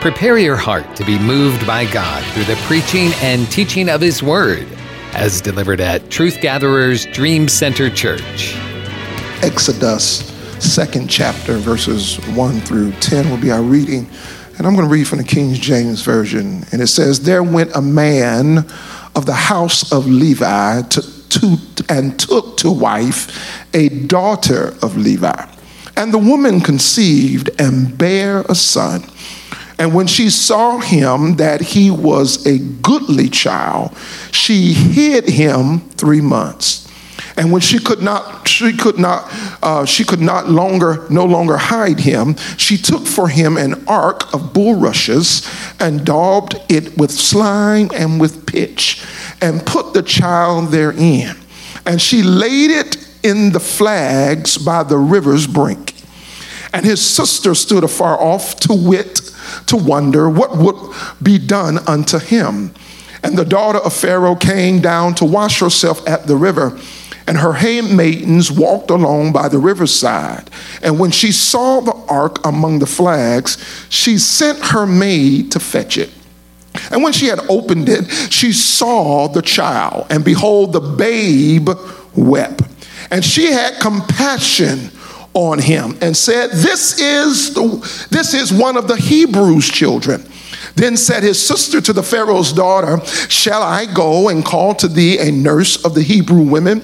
Prepare your heart to be moved by God through the preaching and teaching of His Word, as delivered at Truth Gatherers Dream Center Church. Exodus, second chapter, verses 1 through 10 will be our reading. And I'm going to read from the King James Version. And it says, There went a man of the house of Levi to, to, and took to wife a daughter of Levi. And the woman conceived and bare a son. And when she saw him that he was a goodly child, she hid him three months. And when she could not, she could not, uh, she could not longer, no longer hide him, she took for him an ark of bulrushes and daubed it with slime and with pitch, and put the child therein. And she laid it in the flags by the river's brink. And his sister stood afar off to wit to wonder what would be done unto him. And the daughter of Pharaoh came down to wash herself at the river. And her handmaidens walked along by the riverside. And when she saw the ark among the flags, she sent her maid to fetch it. And when she had opened it, she saw the child, and behold, the babe wept. And she had compassion on him and said, This is, the, this is one of the Hebrews' children. Then said his sister to the Pharaoh's daughter, Shall I go and call to thee a nurse of the Hebrew women,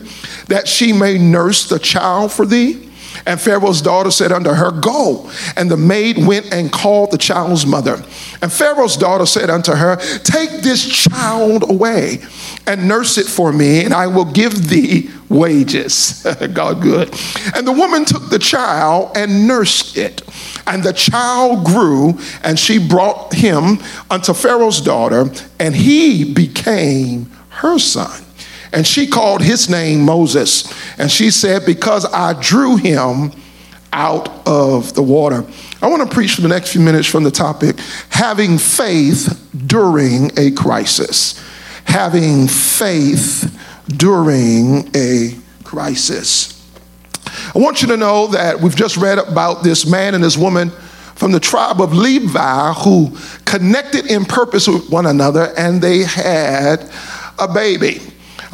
that she may nurse the child for thee? And Pharaoh's daughter said unto her, Go. And the maid went and called the child's mother. And Pharaoh's daughter said unto her, Take this child away and nurse it for me, and I will give thee wages. God good. And the woman took the child and nursed it. And the child grew, and she brought him unto Pharaoh's daughter, and he became her son. And she called his name Moses. And she said, Because I drew him out of the water. I want to preach for the next few minutes from the topic having faith during a crisis. Having faith during a crisis. I want you to know that we've just read about this man and this woman from the tribe of Levi who connected in purpose with one another and they had a baby.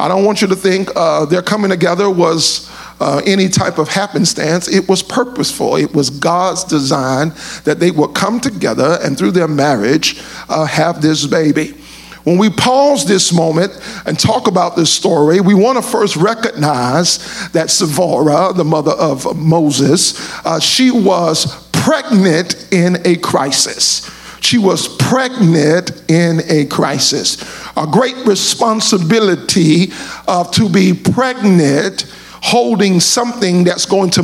I don't want you to think uh, their coming together was uh, any type of happenstance. It was purposeful. It was God's design that they would come together and through their marriage uh, have this baby. When we pause this moment and talk about this story, we want to first recognize that Zipporah, the mother of Moses, uh, she was pregnant in a crisis. She was pregnant in a crisis. A great responsibility uh, to be pregnant holding something that's going to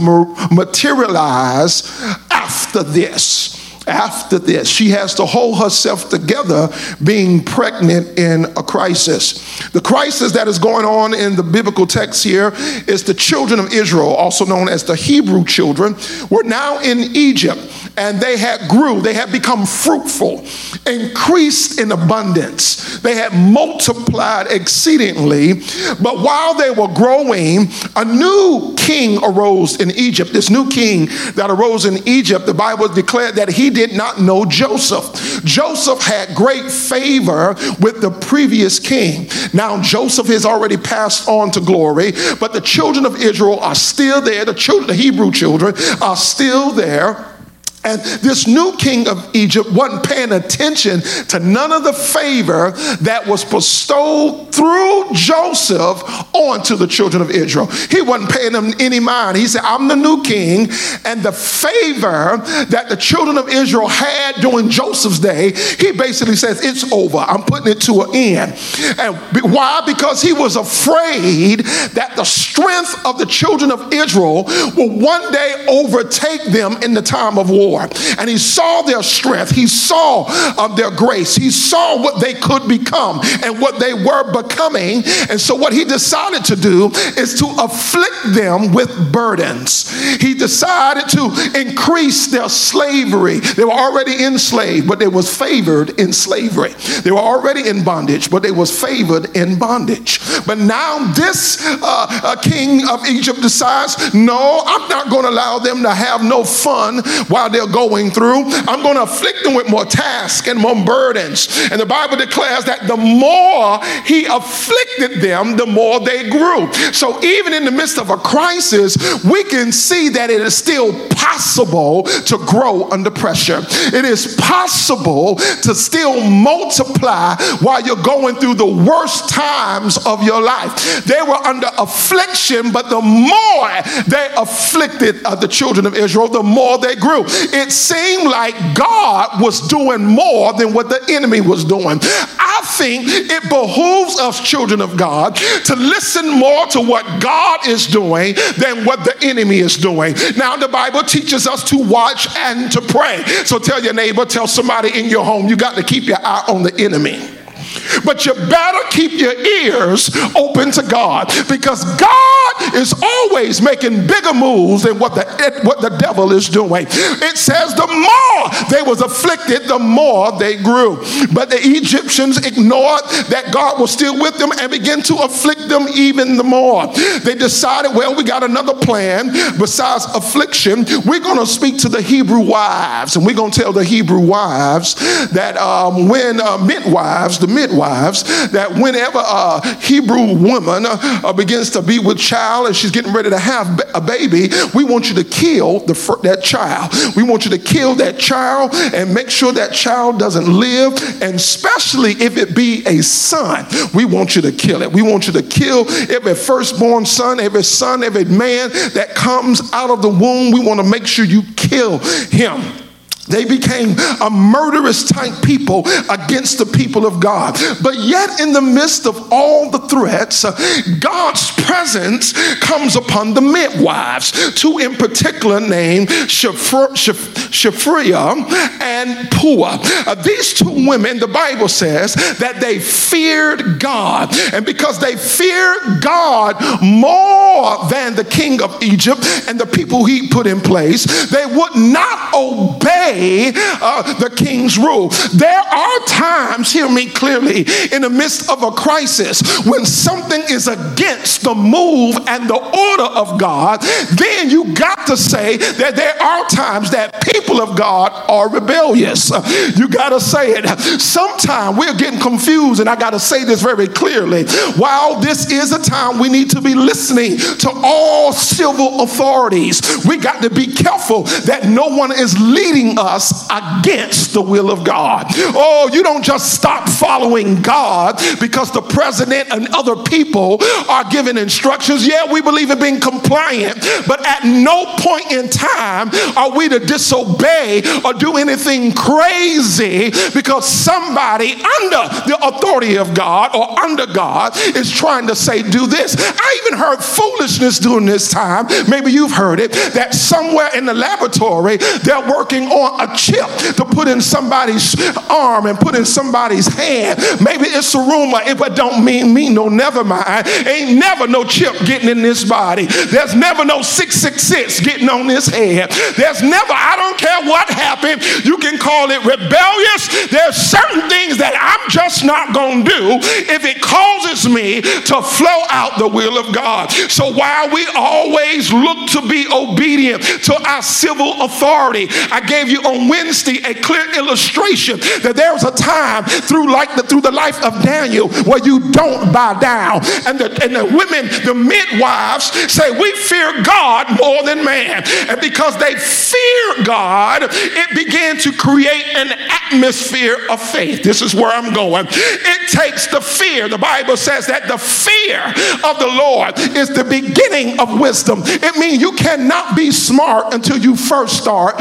materialize after this after this. She has to hold herself together being pregnant in a crisis. The crisis that is going on in the biblical text here is the children of Israel, also known as the Hebrew children, were now in Egypt and they had grew, they had become fruitful, increased in abundance. They had multiplied exceedingly. But while they were growing, a new king arose in Egypt. This new king that arose in Egypt, the Bible declared that he did not know Joseph. Joseph had great favor with the previous king. Now, Joseph has already passed on to glory, but the children of Israel are still there. The children, the Hebrew children, are still there and this new king of Egypt wasn't paying attention to none of the favor that was bestowed through Joseph onto the children of Israel. He wasn't paying them any mind. He said, I'm the new king, and the favor that the children of Israel had during Joseph's day, he basically says, It's over. I'm putting it to an end. And why? Because he was afraid that the strength of the children of Israel will one day overtake them in the time of war. And he saw their strength, he saw um, their grace, he saw what they could become and what they were becoming. And so, what he decided to do is to afflict them with burdens. He decided to increase their slavery. They were already enslaved, but they was favored in slavery. They were already in bondage, but they was favored in bondage. But now this uh, uh, king of Egypt decides, no, I'm not going to allow them to have no fun while they they're going through. I'm going to afflict them with more tasks and more burdens. And the Bible declares that the more he afflicted them, the more they grew. So even in the midst of a crisis, we can see that it is still possible to grow under pressure. It is possible to still multiply while you're going through the worst times of your life. They were under affliction, but the more they afflicted uh, the children of Israel, the more they grew. It seemed like God was doing more than what the enemy was doing. I think it behooves us, children of God, to listen more to what God is doing than what the enemy is doing. Now, the Bible teaches us to watch and to pray. So tell your neighbor, tell somebody in your home, you got to keep your eye on the enemy. But you better keep your ears open to God because God is always making bigger moves than what the, what the devil is doing. It says the more they was afflicted, the more they grew. But the Egyptians ignored that God was still with them and began to afflict them even the more. They decided, well, we got another plan besides affliction. We're going to speak to the Hebrew wives and we're going to tell the Hebrew wives that um, when uh, midwives, the midwives, midwives that whenever a Hebrew woman uh, begins to be with child and she's getting ready to have a baby, we want you to kill the, that child. We want you to kill that child and make sure that child doesn't live, and especially if it be a son, we want you to kill it. We want you to kill every firstborn son, every son, every man that comes out of the womb. We want to make sure you kill him. They became a murderous type people against the people of God. But yet, in the midst of all the threats, God's presence comes upon the midwives, two in particular named Shiphrah and Puah. Uh, these two women, the Bible says that they feared God. And because they feared God more than the king of Egypt and the people he put in place, they would not obey uh, the king's rule. There are times, hear me clearly, in the midst of a crisis when something is against the move and the order of God, then you got to say that there are times that people of God are rebellious. You got to say it. Sometimes we're getting confused, and I got to say this very clearly. While this is a time we need to be listening to all civil authorities, we got to be careful that no one is leading us us against the will of God. Oh, you don't just stop following God because the president and other people are giving instructions. Yeah, we believe in being compliant, but at no point in time are we to disobey or do anything crazy because somebody under the authority of God or under God is trying to say, do this. I even heard foolishness during this time. Maybe you've heard it that somewhere in the laboratory they're working on a chip to put in somebody's arm and put in somebody's hand. Maybe it's a rumor, but don't mean me no never mind. Ain't never no chip getting in this body. There's never no 666 getting on this head. There's never, I don't care what happened, you can call it rebellious. There's certain things that I'm just not to do if it causes me to flow out the will of God. So while we always look to be obedient to our civil authority, I gave you on Wednesday a clear illustration that there's a time through like the, through the life of Daniel where you don't bow down. And the, and the women, the midwives say, we fear God more than man. And because they fear God, it began to create an atmosphere of faith. This is where I'm going. It takes the fear. The Bible says that the fear of the Lord is the beginning of wisdom. It means you cannot be smart until you first start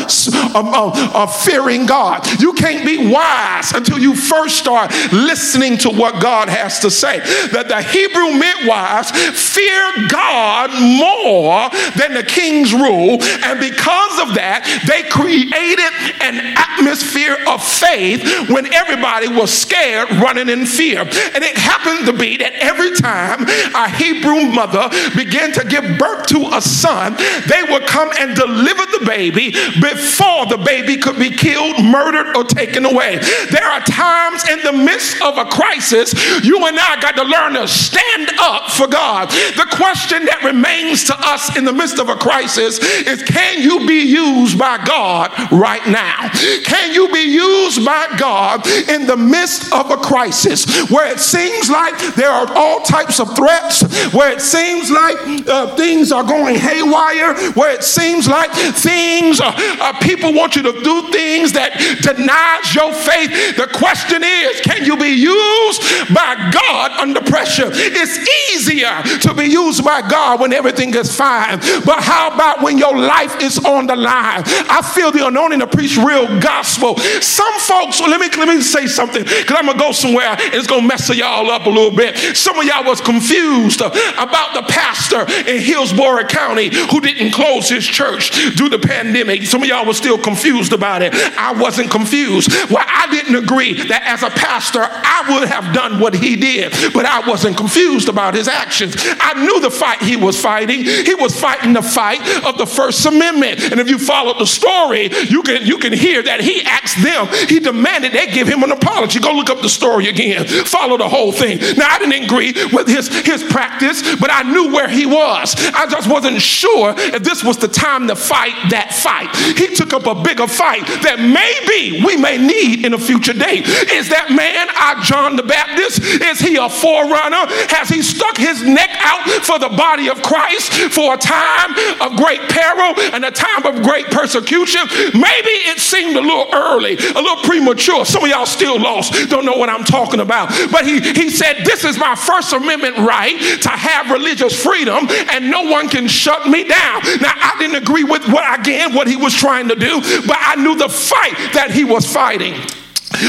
um, of fearing God. You can't be wise until you first start listening to what God has to say. That the Hebrew midwives fear God more than the king's rule, and because of that, they created an atmosphere of faith when everybody was scared, running in fear. And it happened to be that every time a Hebrew mother began to give birth to a son, they would come and deliver the baby before the baby could be killed, murdered, or taken away. There are times in the midst of a crisis, you and I got to learn to stand up for God. The question that remains to us in the midst of a crisis is can you be used by God right now? Can you be used by God in the midst of a crisis where it seems like there are all types of threats, where it seems like uh, things are going haywire, where it seems like things, uh, uh, people want you to do things that denies your faith. The question is, can you be used by God under pressure? It's easier to be used by God when everything is fine. But how about when your life is on the line? I feel the anointing to preach real gospel. Some folks, let me let me say something, because I'm gonna go somewhere and it's gonna mess y'all up a little bit. Some of y'all was confused about the pastor in Hillsborough County who didn't close his church due to the pandemic. Some of y'all was still confused about it. I wasn't confused. Well, I didn't agree that as a pastor I would have done what he did, but I wasn't confused about his actions. I knew the fight he was fighting. He was fighting the fight of the First Amendment. And if you follow the story, you can you can hear that he asked them, he demanded they give him an apology. Go look up the story again. Follow the whole thing. Now I didn't agree with his his practice, but I knew where he was. I just wasn't sure if this was the time to fight that fight. He took up a bigger fight that maybe we may need in a future day. Is that man our John the Baptist? Is he a forerunner? Has he stuck his neck out for the body of Christ for a time of great peril and a time of great persecution? Maybe it seemed a little early, a little premature. Some of y'all still lost, don't know what I'm talking about. But he, he said, This is my First Amendment right to have religious freedom, and no one can shut me down. Now, I didn't agree with what, again, what he was trying to do, but I knew the fight that he was fighting.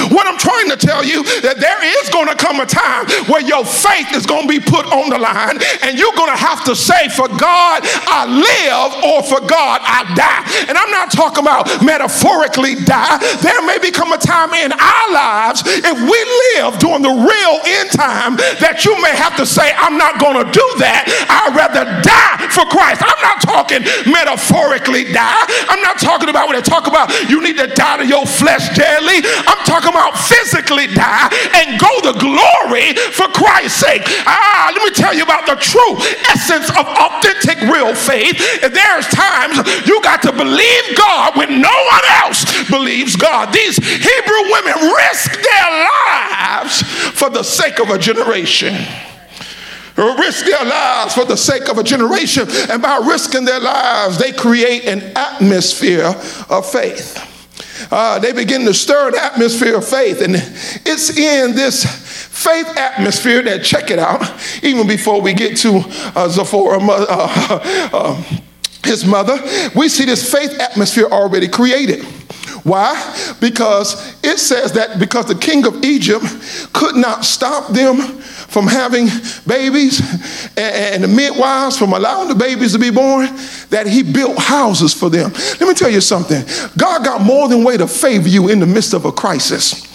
What I'm trying to tell you that there is going to come a time where your faith is going to be put on the line and you're going to have to say for God I live or for God I die. And I'm not talking about metaphorically die. There may become a time in our lives if we live during the real end time that you may have to say I'm not going to do that. I'd rather die for Christ. I'm not talking metaphorically die. I'm not talking about when they talk about you need to die to your flesh daily. I'm talking talking about physically die and go to glory for Christ's sake. Ah, let me tell you about the true essence of authentic real faith. There's times you got to believe God when no one else believes God. These Hebrew women risk their lives for the sake of a generation risk their lives for the sake of a generation. And by risking their lives, they create an atmosphere of faith uh, they begin to stir an atmosphere of faith. And it's in this faith atmosphere that, check it out, even before we get to uh, Zipporah, uh, uh, his mother, we see this faith atmosphere already created. Why? Because it says that because the king of Egypt could not stop them from having babies and, the midwives from allowing the babies to be born, that he built houses for them. Let me tell you something God got more than way to favor you in the midst of a crisis.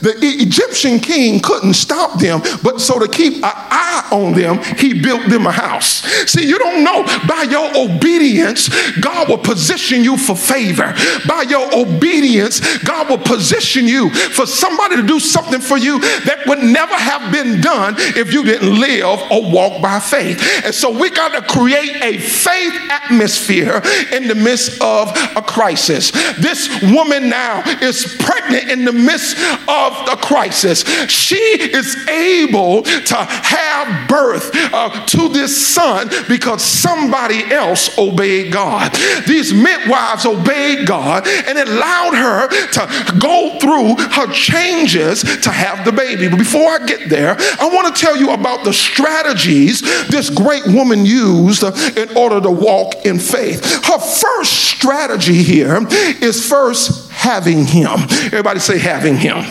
The Egyptian king couldn't stop them, but so to keep an eye on them, he built them a house. See, you don't know by your obedience, God will position you for favor. By your obedience, God will position you for somebody to do something for you that would never have been done if you didn't live or walk by faith. And so we got to create a faith atmosphere in the midst of a crisis. This woman now is pregnant in the midst of the crisis, she is able to have birth uh, to this son because somebody else obeyed God. These midwives obeyed God and it allowed her to go through her changes to have the baby. But before I get there, I want to tell you about the strategies this great woman used in order to walk in faith. Her first strategy here is first having him. Everybody say, having him.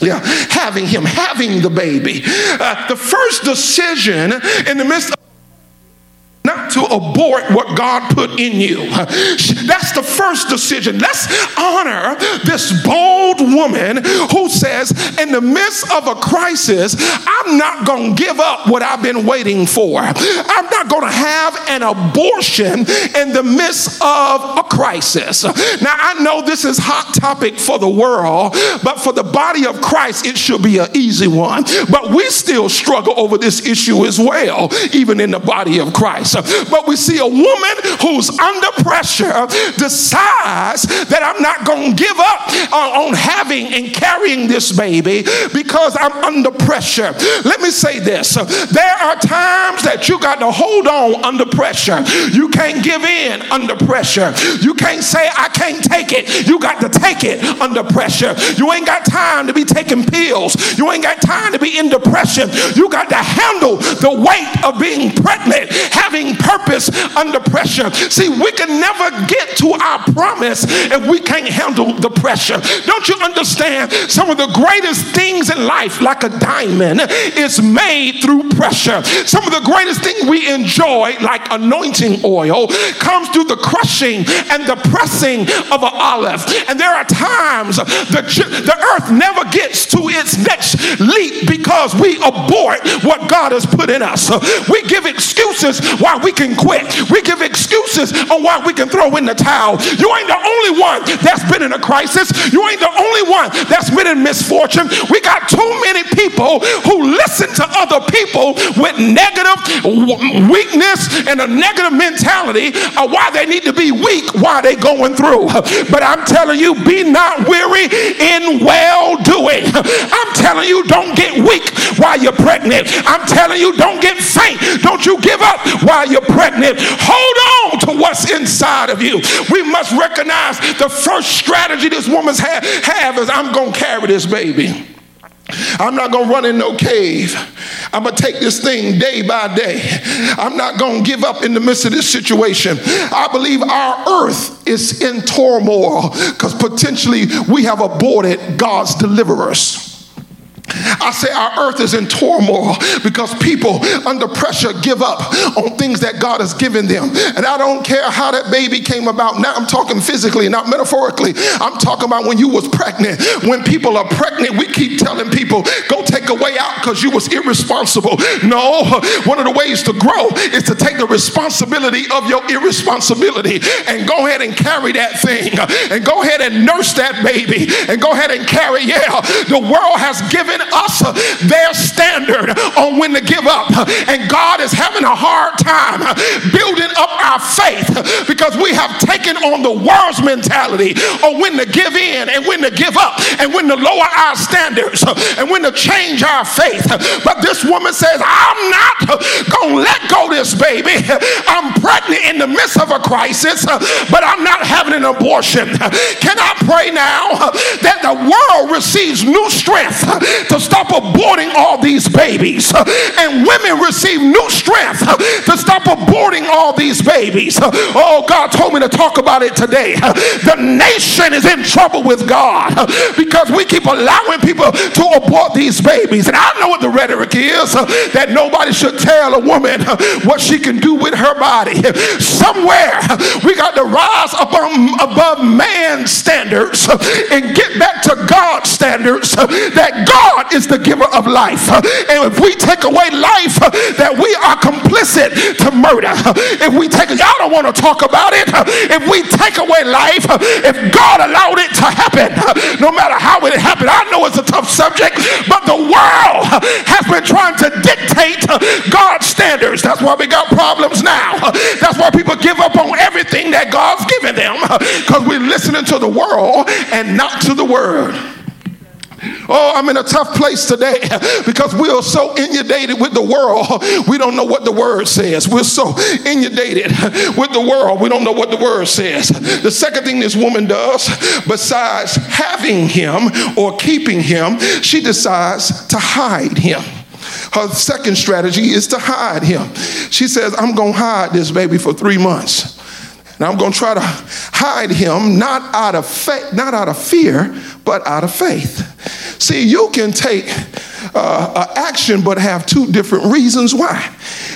Yeah, having him, having the baby. Uh, the first decision in the midst of to abort what God put in you. That's the first decision. Let's honor this bold woman who says, in the midst of a crisis, I'm not going to give up what I've been waiting for. I'm not going to have an abortion in the midst of a crisis. Now, I know this is hot topic for the world, but for the body of Christ, it should be an easy one. But we still struggle over this issue as well, even in the body of Christ. But we see a woman who's under pressure decides that I'm not going to give up on having and carrying this baby because I'm under pressure. Let me say this there are times that you got to hold on under pressure. You can't give in under pressure. You can't say, I can't take it. You got to take it under pressure. You ain't got time to be taking pills. You ain't got time to be in depression. You got to handle the weight of being pregnant, having purpose under pressure. See, we can never get to our promise if we can't handle the pressure. Don't you understand? Some of the greatest things in life, like a diamond, is made through pressure. Some of the greatest things we enjoy, like anointing oil, comes through the crushing and the pressing of an olive. And there are times the, the earth never gets to its next leap because we abort what God has put in us. We give excuses why we can quit. We give excuses on why we can throw in the towel. You ain't the only one that's been in a crisis. You ain't the only one that's been in misfortune. We got too many people who listen to other people with negative weakness and a negative mentality of why they need to be weak while they going through. But I'm telling you, be not weary in well I'm telling you, don't get weak while you're pregnant. I'm telling you, don't get faint. Don't you give up while you're pregnant. Hold on to what's inside of you. We must recognize the first strategy this woman's ha- have is I'm going to carry this baby. I'm not going to run in no cave. I'm going to take this thing day by day. I'm not going to give up in the midst of this situation. I believe our earth is in turmoil because potentially we have aborted God's deliverers. I say our earth is in turmoil because people under pressure give up on things that God has given them. And I don't care how that baby came about. Now I'm talking physically, not metaphorically. I'm talking about when you was pregnant. When people are pregnant, we keep telling people, go take a way out because you was irresponsible. No, one of the ways to grow is to take the responsibility of your irresponsibility and go ahead and carry that thing and go ahead and nurse that baby and go ahead and carry, yeah, the world has given us their standard on when to give up. And God is having a hard time building up our faith because we have taken on the world's mentality on when to give in and when to give up and when to lower our standards and when to change our faith. But this woman says, I'm not going to let go this baby. I'm pregnant in the midst of a crisis, but I'm not having an abortion. Can I pray now that the world receives new strength to stop aborting all these babies. And women receive new strength to stop aborting all these babies. Oh, God told me to talk about it today. The nation is in trouble with God because we keep allowing people to abort these babies. And I know what the rhetoric is that nobody should tell a woman what she can do with her body. Somewhere we got to rise above, above man's standards and get back to God's standards that God God is the giver of life. And if we take away life, that we are complicit to murder. If we take, y'all don't want to talk about it. If we take away life, if God allowed it to happen, no matter how it happened, I know it's a tough subject, but the world has been trying to dictate God's standards. That's why we got problems now. That's why people give up on everything that God's given them because we're listening to the world and not to the word. Oh, I'm in a tough place today because we are so inundated with the world. We don't know what the word says. We're so inundated with the world. We don't know what the word says. The second thing this woman does, besides having him or keeping him, she decides to hide him. Her second strategy is to hide him. She says, I'm going to hide this baby for three months. And I'm going to try to hide him not out of not out of fear, but out of faith. See, you can take uh, action but have two different reasons why.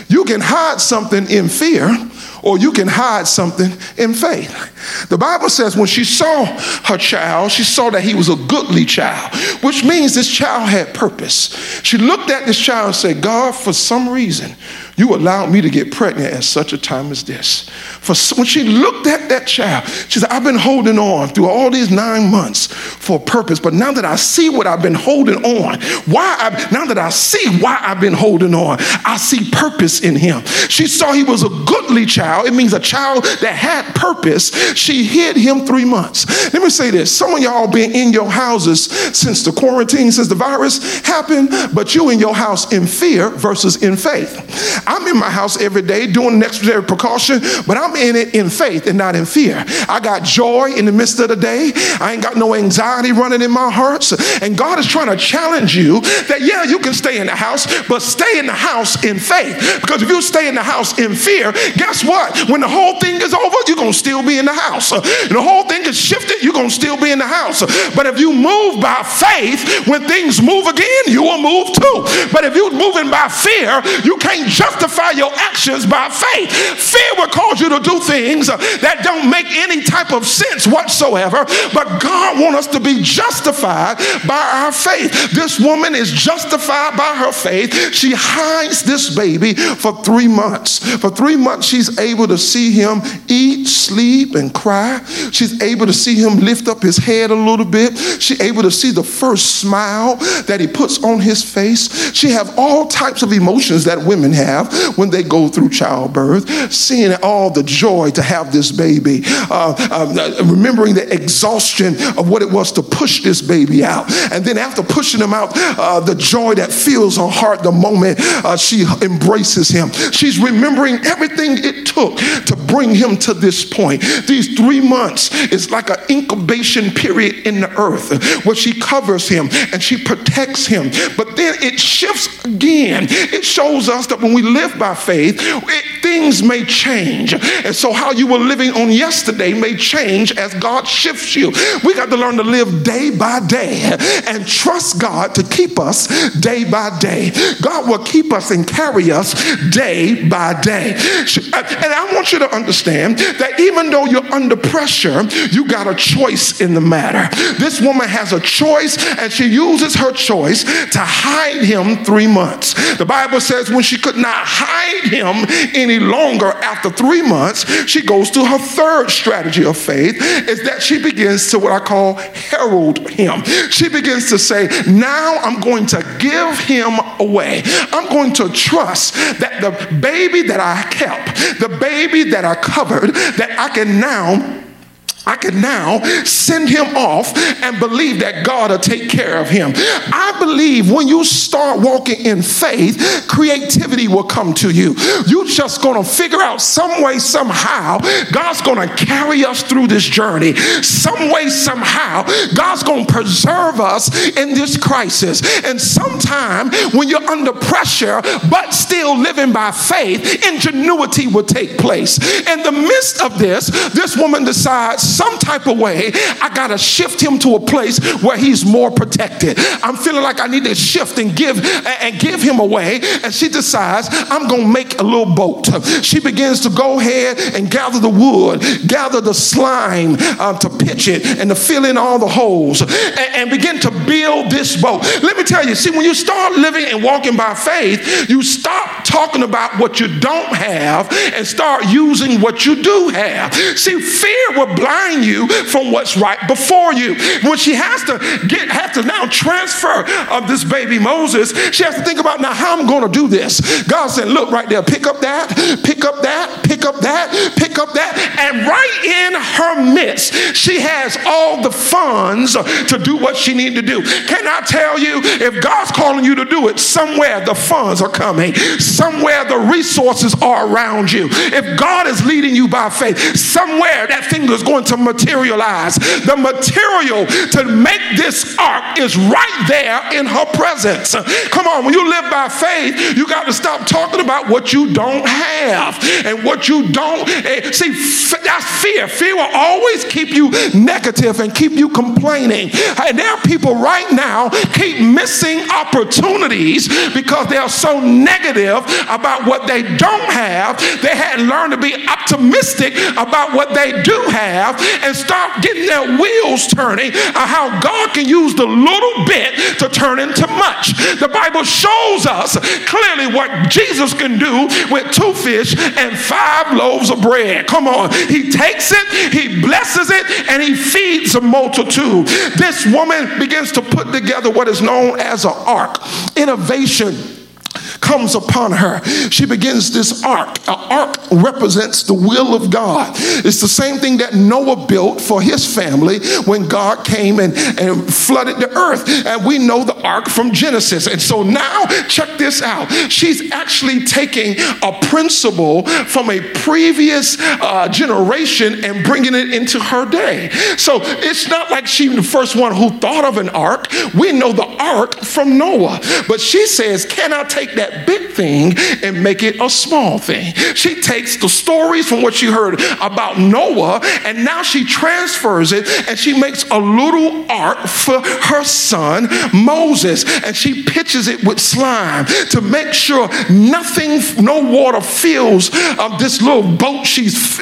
You can hide something in fear, or you can hide something in faith. The Bible says when she saw her child, she saw that he was a goodly child, which means this child had purpose. She looked at this child and said, God, for some reason, you allowed me to get pregnant at such a time as this. For when she looked at that child, she said, I've been holding on through all these nine months for a purpose, but now that I see what I've been holding on, why I, now that I see why I've been holding on, I see purpose in him. She saw he was a goodly child. It means a child that had purpose. She hid him three months. Let me say this. Some of y'all been in your houses since the quarantine, since the virus happened, but you in your house in fear versus in faith. I'm in my house every day doing necessary precaution, but I'm in it in faith and not in fear. I got joy in the midst of the day. I ain't got no anxiety running in my heart. And God is trying to challenge you that, yeah, you can stay in the house, but stay in the house in faith. Because if you stay in the house in fear, guess what? When the whole thing is over, you're going to still be in the house. And the whole thing is shifted, you're going to still be in the house. But if you move by faith, when things move again, you will move too. But if you're moving by fear, you can't justify your actions by faith. Fear will cause you to do things that don't make any type of sense whatsoever. But God wants us to be justified by our faith. This woman is justified by her faith. She hides this baby for three months. For three months, she's able to see him eat, sleep, and cry. She's able to see him lift up his head a little bit. She's able to see the first smile that he puts on his face. She have all types of emotions that women have when they go through childbirth, seeing all the joy to have this baby, uh, uh, remembering the exhaustion of what it was to push this baby out. And then after pushing him out, uh, the joy that fills her heart the moment uh, she embraces him. She's remembering everything it took to bring him to this point. These three months is like an incubation period in the earth where she covers him and she protects him. But then it shifts again. It shows us that when we live by faith, it, things may change. And so, how you were living on yesterday may change as God shifts you. We got to learn to live day by day and trust God to keep us day by day. God will keep us and carry us day by day. And I want you to understand that even though you're under pressure, you got a choice in the matter. This woman has a choice, and she uses her choice to hide him three months. The Bible says when she could not hide him any longer after three months, she goes to her third strategy of faith is that she begins to what I call herald him. She begins to say, Now I'm going to give him away. I'm going to trust that the baby that I kept, the baby that I covered, that I can now I can now send him off and believe that God will take care of him. I believe when you start walking in faith, creativity will come to you. You're just going to figure out some way, somehow, God's going to carry us through this journey. Some way, somehow, God's going to preserve us in this crisis. And sometime when you're under pressure, but still living by faith, ingenuity will take place. In the midst of this, this woman decides some type of way, I got to shift him to a place where he's more protected. I'm feeling like I need to shift and give and give him away. And she decides, I'm going to make a little boat. She begins to go ahead and gather the wood, gather the slime um, to pitch it and to fill in all the holes and, and begin to this boat. Let me tell you, see, when you start living and walking by faith, you stop talking about what you don't have and start using what you do have. See, fear will blind you from what's right before you. When she has to get, have to now transfer of this baby Moses, she has to think about now how I'm going to do this. God said, look right there, pick up that, pick up that, pick up that, pick up that. And right in her midst, she has all the funds to do what she needs to do. Can I tell you, if God's calling you to do it, somewhere the funds are coming, somewhere the resources are around you. If God is leading you by faith, somewhere that thing is going to materialize. The material to make this ark is right there in her presence. Come on, when you live by faith, you got to stop talking about what you don't have and what you don't eh, see. That's fear. Fear will always keep you negative and keep you complaining. And there are people right now keep missing opportunities because they are so negative about what they don't have. They hadn't learned to be optimistic about what they do have and start getting their wheels turning on how God can use the little bit to turn into much. The Bible shows us clearly what Jesus can do with two fish and five loaves of bread. Come on. He takes it, he blesses it, and he feeds a multitude. This woman begins to put together what is known as an ark. Innovation comes upon her. She begins this ark. An ark represents the will of God. It's the same thing that Noah built for his family when God came and, and flooded the earth. And we know the ark from Genesis. And so now, check this out. She's actually taking a principle from a previous uh, generation and bringing it into her day. So it's not like she's the first one who thought of an ark. We know the ark from Noah. But she says, Can I take that big thing and make it a small thing. She takes the stories from what she heard about Noah and now she transfers it and she makes a little ark for her son Moses and she pitches it with slime to make sure nothing, no water fills uh, this little boat she's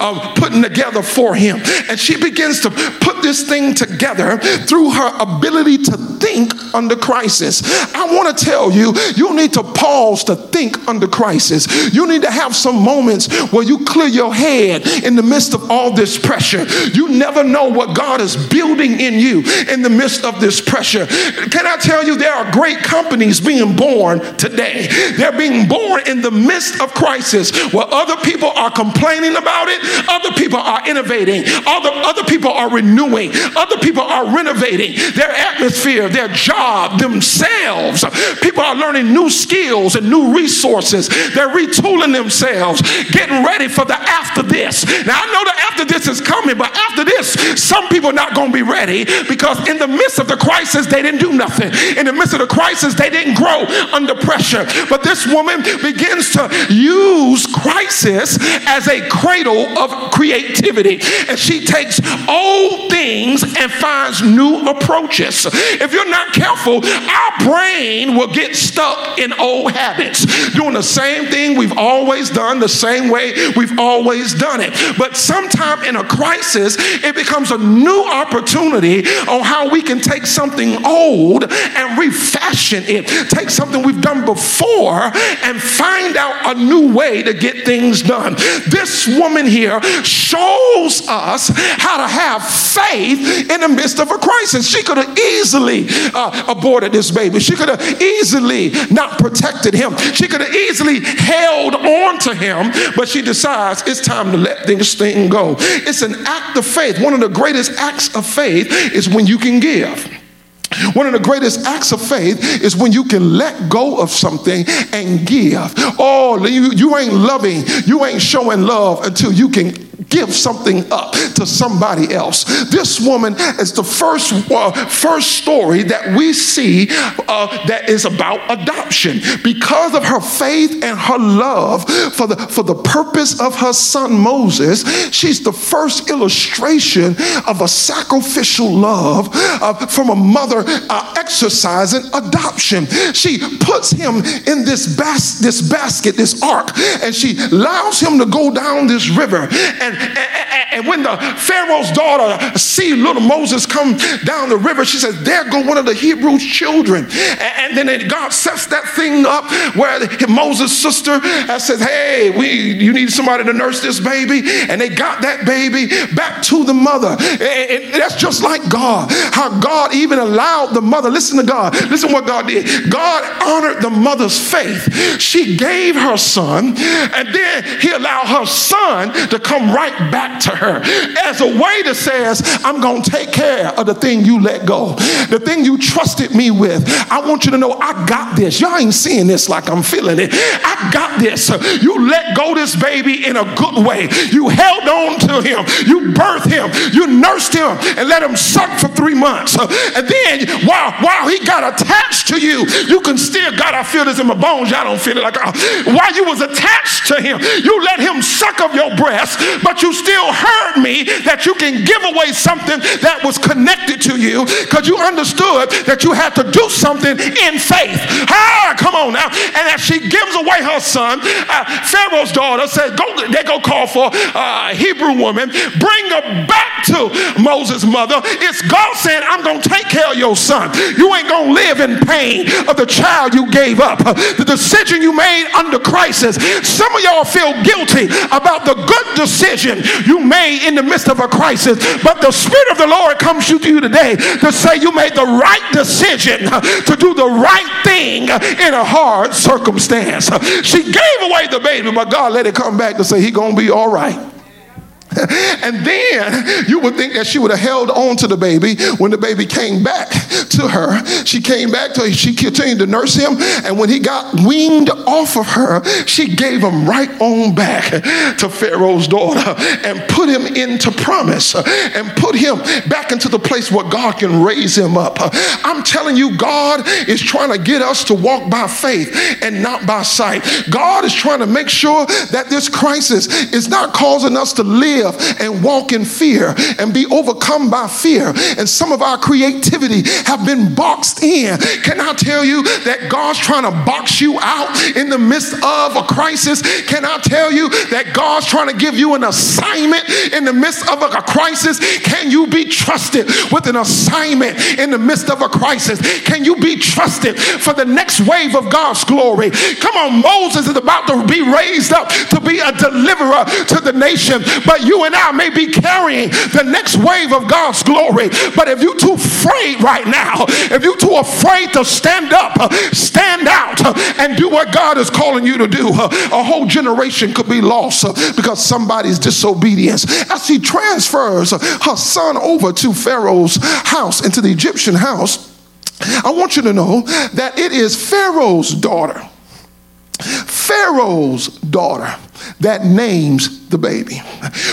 uh, putting together for him. And she begins to put this thing together through her ability to think under crisis. I want to tell you, you need to pause to think under crisis. You need to have some moments where you clear your head in the midst of all this pressure. You never know what God is building in you in the midst of this pressure. Can I tell you, there are great companies being born today. They're being born in the midst of crisis where other people are complaining about it, other people are innovating, other, other people are renewing, other people are renovating their atmosphere, their job, themselves. People are learning new skills skills and new resources. They're retooling themselves, getting ready for the after this. Now, I know the after this is coming, but after this, some people are not going to be ready because in the midst of the crisis, they didn't do nothing. In the midst of the crisis, they didn't grow under pressure. But this woman begins to use crisis as a cradle of creativity. And she takes old things and finds new approaches. If you're not careful, our brain will get stuck in old old habits, doing the same thing we've always done, the same way we've always done it. But sometime in a crisis, it becomes a new opportunity on how we can take something old and refashion it, take something we've done before and find out a new way to get things done. This woman here shows us how to have faith in the midst of a crisis. She could have easily uh, aborted this baby. She could have easily not protected him. She could have easily held on to him, but she decides it's time to let this thing go. It's an act of faith. One of the greatest acts of faith is when you can give. One of the greatest acts of faith is when you can let go of something and give. Oh, you, you ain't loving, you ain't showing love until you can give something up to somebody else. This woman is the first uh, first story that we see uh, that is about adoption because of her faith and her love for the for the purpose of her son Moses. She's the first illustration of a sacrificial love uh, from a mother uh, exercising adoption. She puts him in this bas- this basket, this ark, and she allows him to go down this river and and, when the Pharaoh's daughter see little Moses come down the river, she says, There go one of the Hebrew children. And, then God sets that thing up where Moses' sister uh, says, Hey, we, you need somebody to nurse this baby. And they got that baby back to the mother. And that's just like God. How God even allowed the mother, listen to God, listen what God did. God honored the mother's faith. She gave her son, and then he allowed her son to come right back to her. Her as a way that says, I'm going to take care of the thing you let go, the thing you trusted me with. I want you to know I got this. Y'all ain't seeing this like I'm feeling it. I got this. You let go this baby in a good way. You held on to him. You birthed him. You nursed him and let him suck for three months. And then while, while he got attached to you, you can still, God, I feel this in my bones. Y'all don't feel it like, uh, while you was attached to him, you let him suck of your breast, but you still heard me that you can give away something that was connected to you because you understood that you had to do something in faith. Ah, come on now. And as she gives away her son, uh, Pharaoh's daughter says, go, they go call for a Hebrew woman, bring her back to Moses' mother. It's God saying, I'm going to take care of your son. You ain't going to live in pain of the child you gave up, the decision you made under crisis. Some of y'all feel guilty about the good decision you made in the midst of a crisis, but the Spirit of the Lord comes to you today to say you made the right decision to do the right thing in a hard circumstance. She gave away the baby, but God let it come back to say he gonna be all right. and then you would think that she would have held on to the baby when the baby came back to her. She came back to her, she continued to nurse him, and when he got weaned off of her, she gave him right on back to Pharaoh's daughter and put him into promise and put him back into the place where God can raise him up. I'm telling you, God is trying to get us to walk by faith and not by sight. God is trying to make sure that this crisis is not causing us to live live and walk in fear and be overcome by fear. And some of our creativity have been boxed in. Can I tell you that God's trying to box you out in the midst of a crisis? Can I tell you that God's trying to give you an assignment in the midst of a crisis? Can you be trusted with an assignment in the midst of a crisis? Can you be trusted for the next wave of God's glory? Come on, Moses is about to be raised up to be a deliverer to the nation, but you and I may be carrying the next wave of God's glory. But if you're too afraid right now, if you're too afraid to stand up, stand out, and do what God is calling you to do, a whole generation could be lost because somebody's disobedience. As he transfers her son over to Pharaoh's house, into the Egyptian house, I want you to know that it is Pharaoh's daughter. Pharaoh's daughter that names the baby.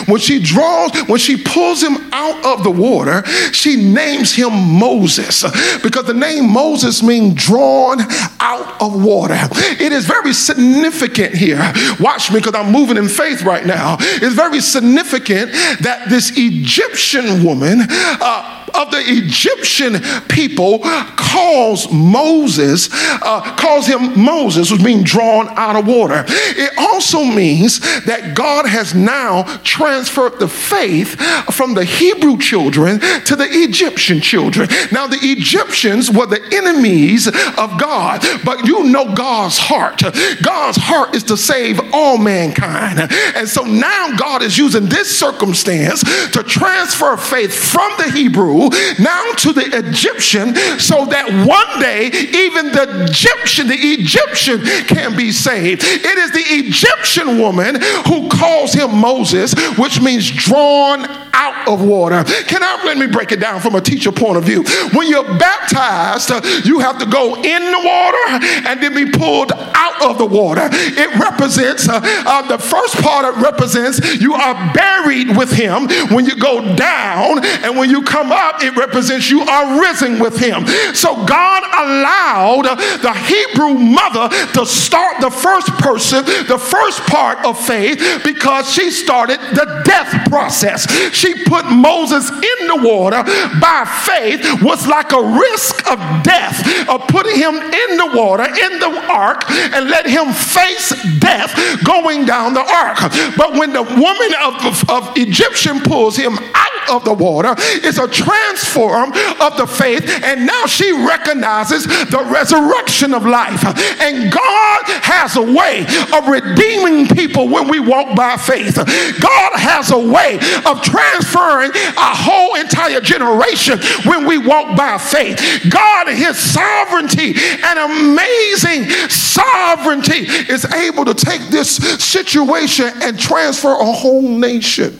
When she draws, when she pulls him out of the water, she names him Moses because the name Moses means drawn out of water. It is very significant here. Watch me because I'm moving in faith right now. It's very significant that this Egyptian woman, uh, of the Egyptian people calls Moses, uh, calls him Moses, which means drawn out of water. It also means that God has now transferred the faith from the Hebrew children to the Egyptian children. Now, the Egyptians were the enemies of God, but you know God's heart. God's heart is to save all mankind. And so now God is using this circumstance to transfer faith from the Hebrew now to the Egyptian so that one day even the Egyptian, the Egyptian can be saved. It is the Egyptian woman who calls him Moses, which means drawn out of water. Can I let me break it down from a teacher point of view? When you're baptized, you have to go in the water and then be pulled out of the water. It represents uh, uh, the first part, it represents you are buried with him when you go down, and when you come up, it represents you are risen with him. So God allowed the Hebrew mother to start the first person, the first part of faith, because she started the death process. She put Moses in the water by faith, was like a risk of death, of putting him in the water, in the ark, and let him face death going down the ark. But when the woman of, of Egyptian pulls him out of the water, it's a transform of the faith, and now she recognizes the resurrection of life. And God has a way of redeeming people when we walk by faith. God has a way of transferring a whole entire generation when we walk by faith. God, His sovereignty and amazing sovereignty, is able to take this situation and transfer a whole nation.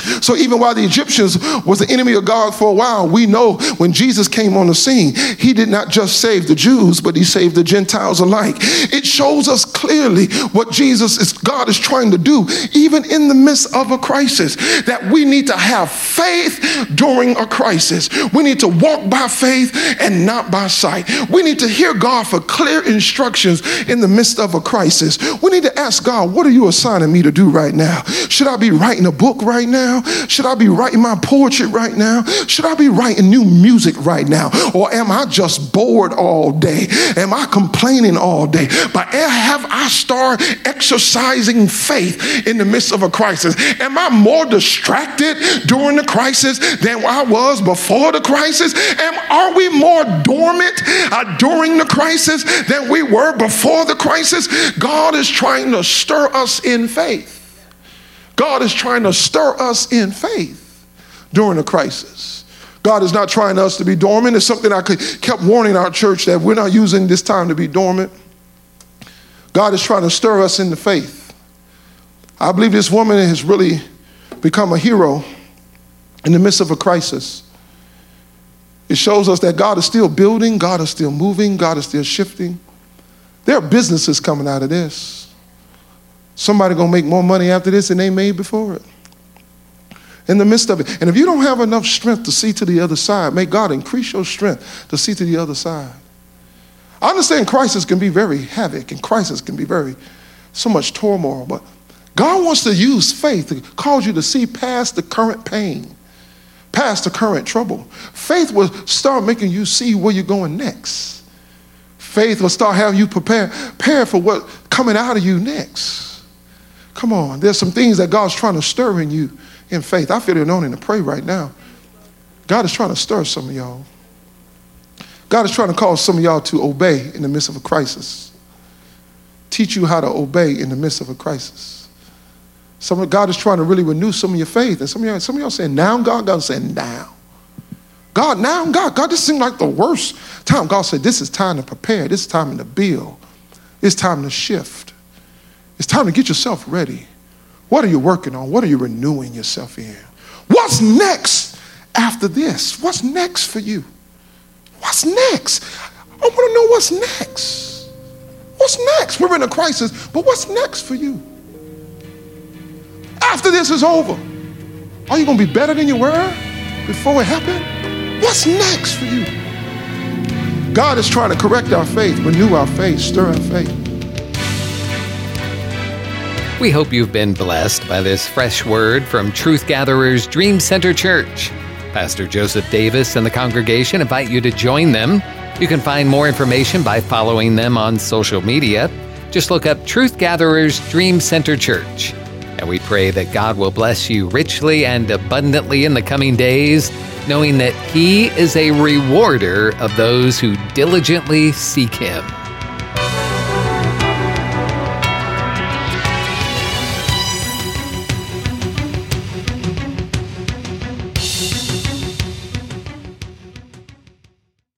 So even while the Egyptians was the enemy of God for a while, we know when Jesus came on the scene, he did not just save the Jews, but he saved the Gentiles alike. It shows us clearly what Jesus is God is trying to do even in the midst of a crisis that we need to have faith during a crisis. We need to walk by faith and not by sight. We need to hear God for clear instructions in the midst of a crisis. We need to ask God, what are you assigning me to do right now? Should I be writing a book right now? Now? Should I be writing my poetry right now? Should I be writing new music right now? Or am I just bored all day? Am I complaining all day? But have I started exercising faith in the midst of a crisis? Am I more distracted during the crisis than I was before the crisis? Am, are we more dormant uh, during the crisis than we were before the crisis? God is trying to stir us in faith. God is trying to stir us in faith during a crisis. God is not trying us to be dormant. It's something I kept warning our church that we're not using this time to be dormant. God is trying to stir us into faith. I believe this woman has really become a hero in the midst of a crisis. It shows us that God is still building, God is still moving, God is still shifting. There are businesses coming out of this. Somebody gonna make more money after this than they made before it. In the midst of it. And if you don't have enough strength to see to the other side, may God increase your strength to see to the other side. I understand crisis can be very havoc and crisis can be very so much turmoil, but God wants to use faith to cause you to see past the current pain, past the current trouble. Faith will start making you see where you're going next. Faith will start having you prepare, prepare for what coming out of you next. Come on, there's some things that God's trying to stir in you in faith. I feel the anointing to pray right now. God is trying to stir some of y'all. God is trying to cause some of y'all to obey in the midst of a crisis. Teach you how to obey in the midst of a crisis. Some of God is trying to really renew some of your faith. And some of y'all, some of y'all saying, now God, God saying, now. God, now God, God, this seems like the worst time. God said, this is time to prepare. This is time to build. It's time to shift. It's time to get yourself ready. What are you working on? What are you renewing yourself in? What's next after this? What's next for you? What's next? I want to know what's next. What's next? We're in a crisis, but what's next for you? After this is over, are you going to be better than you were before it happened? What's next for you? God is trying to correct our faith, renew our faith, stir our faith. We hope you've been blessed by this fresh word from Truth Gatherers Dream Center Church. Pastor Joseph Davis and the congregation invite you to join them. You can find more information by following them on social media. Just look up Truth Gatherers Dream Center Church. And we pray that God will bless you richly and abundantly in the coming days, knowing that He is a rewarder of those who diligently seek Him.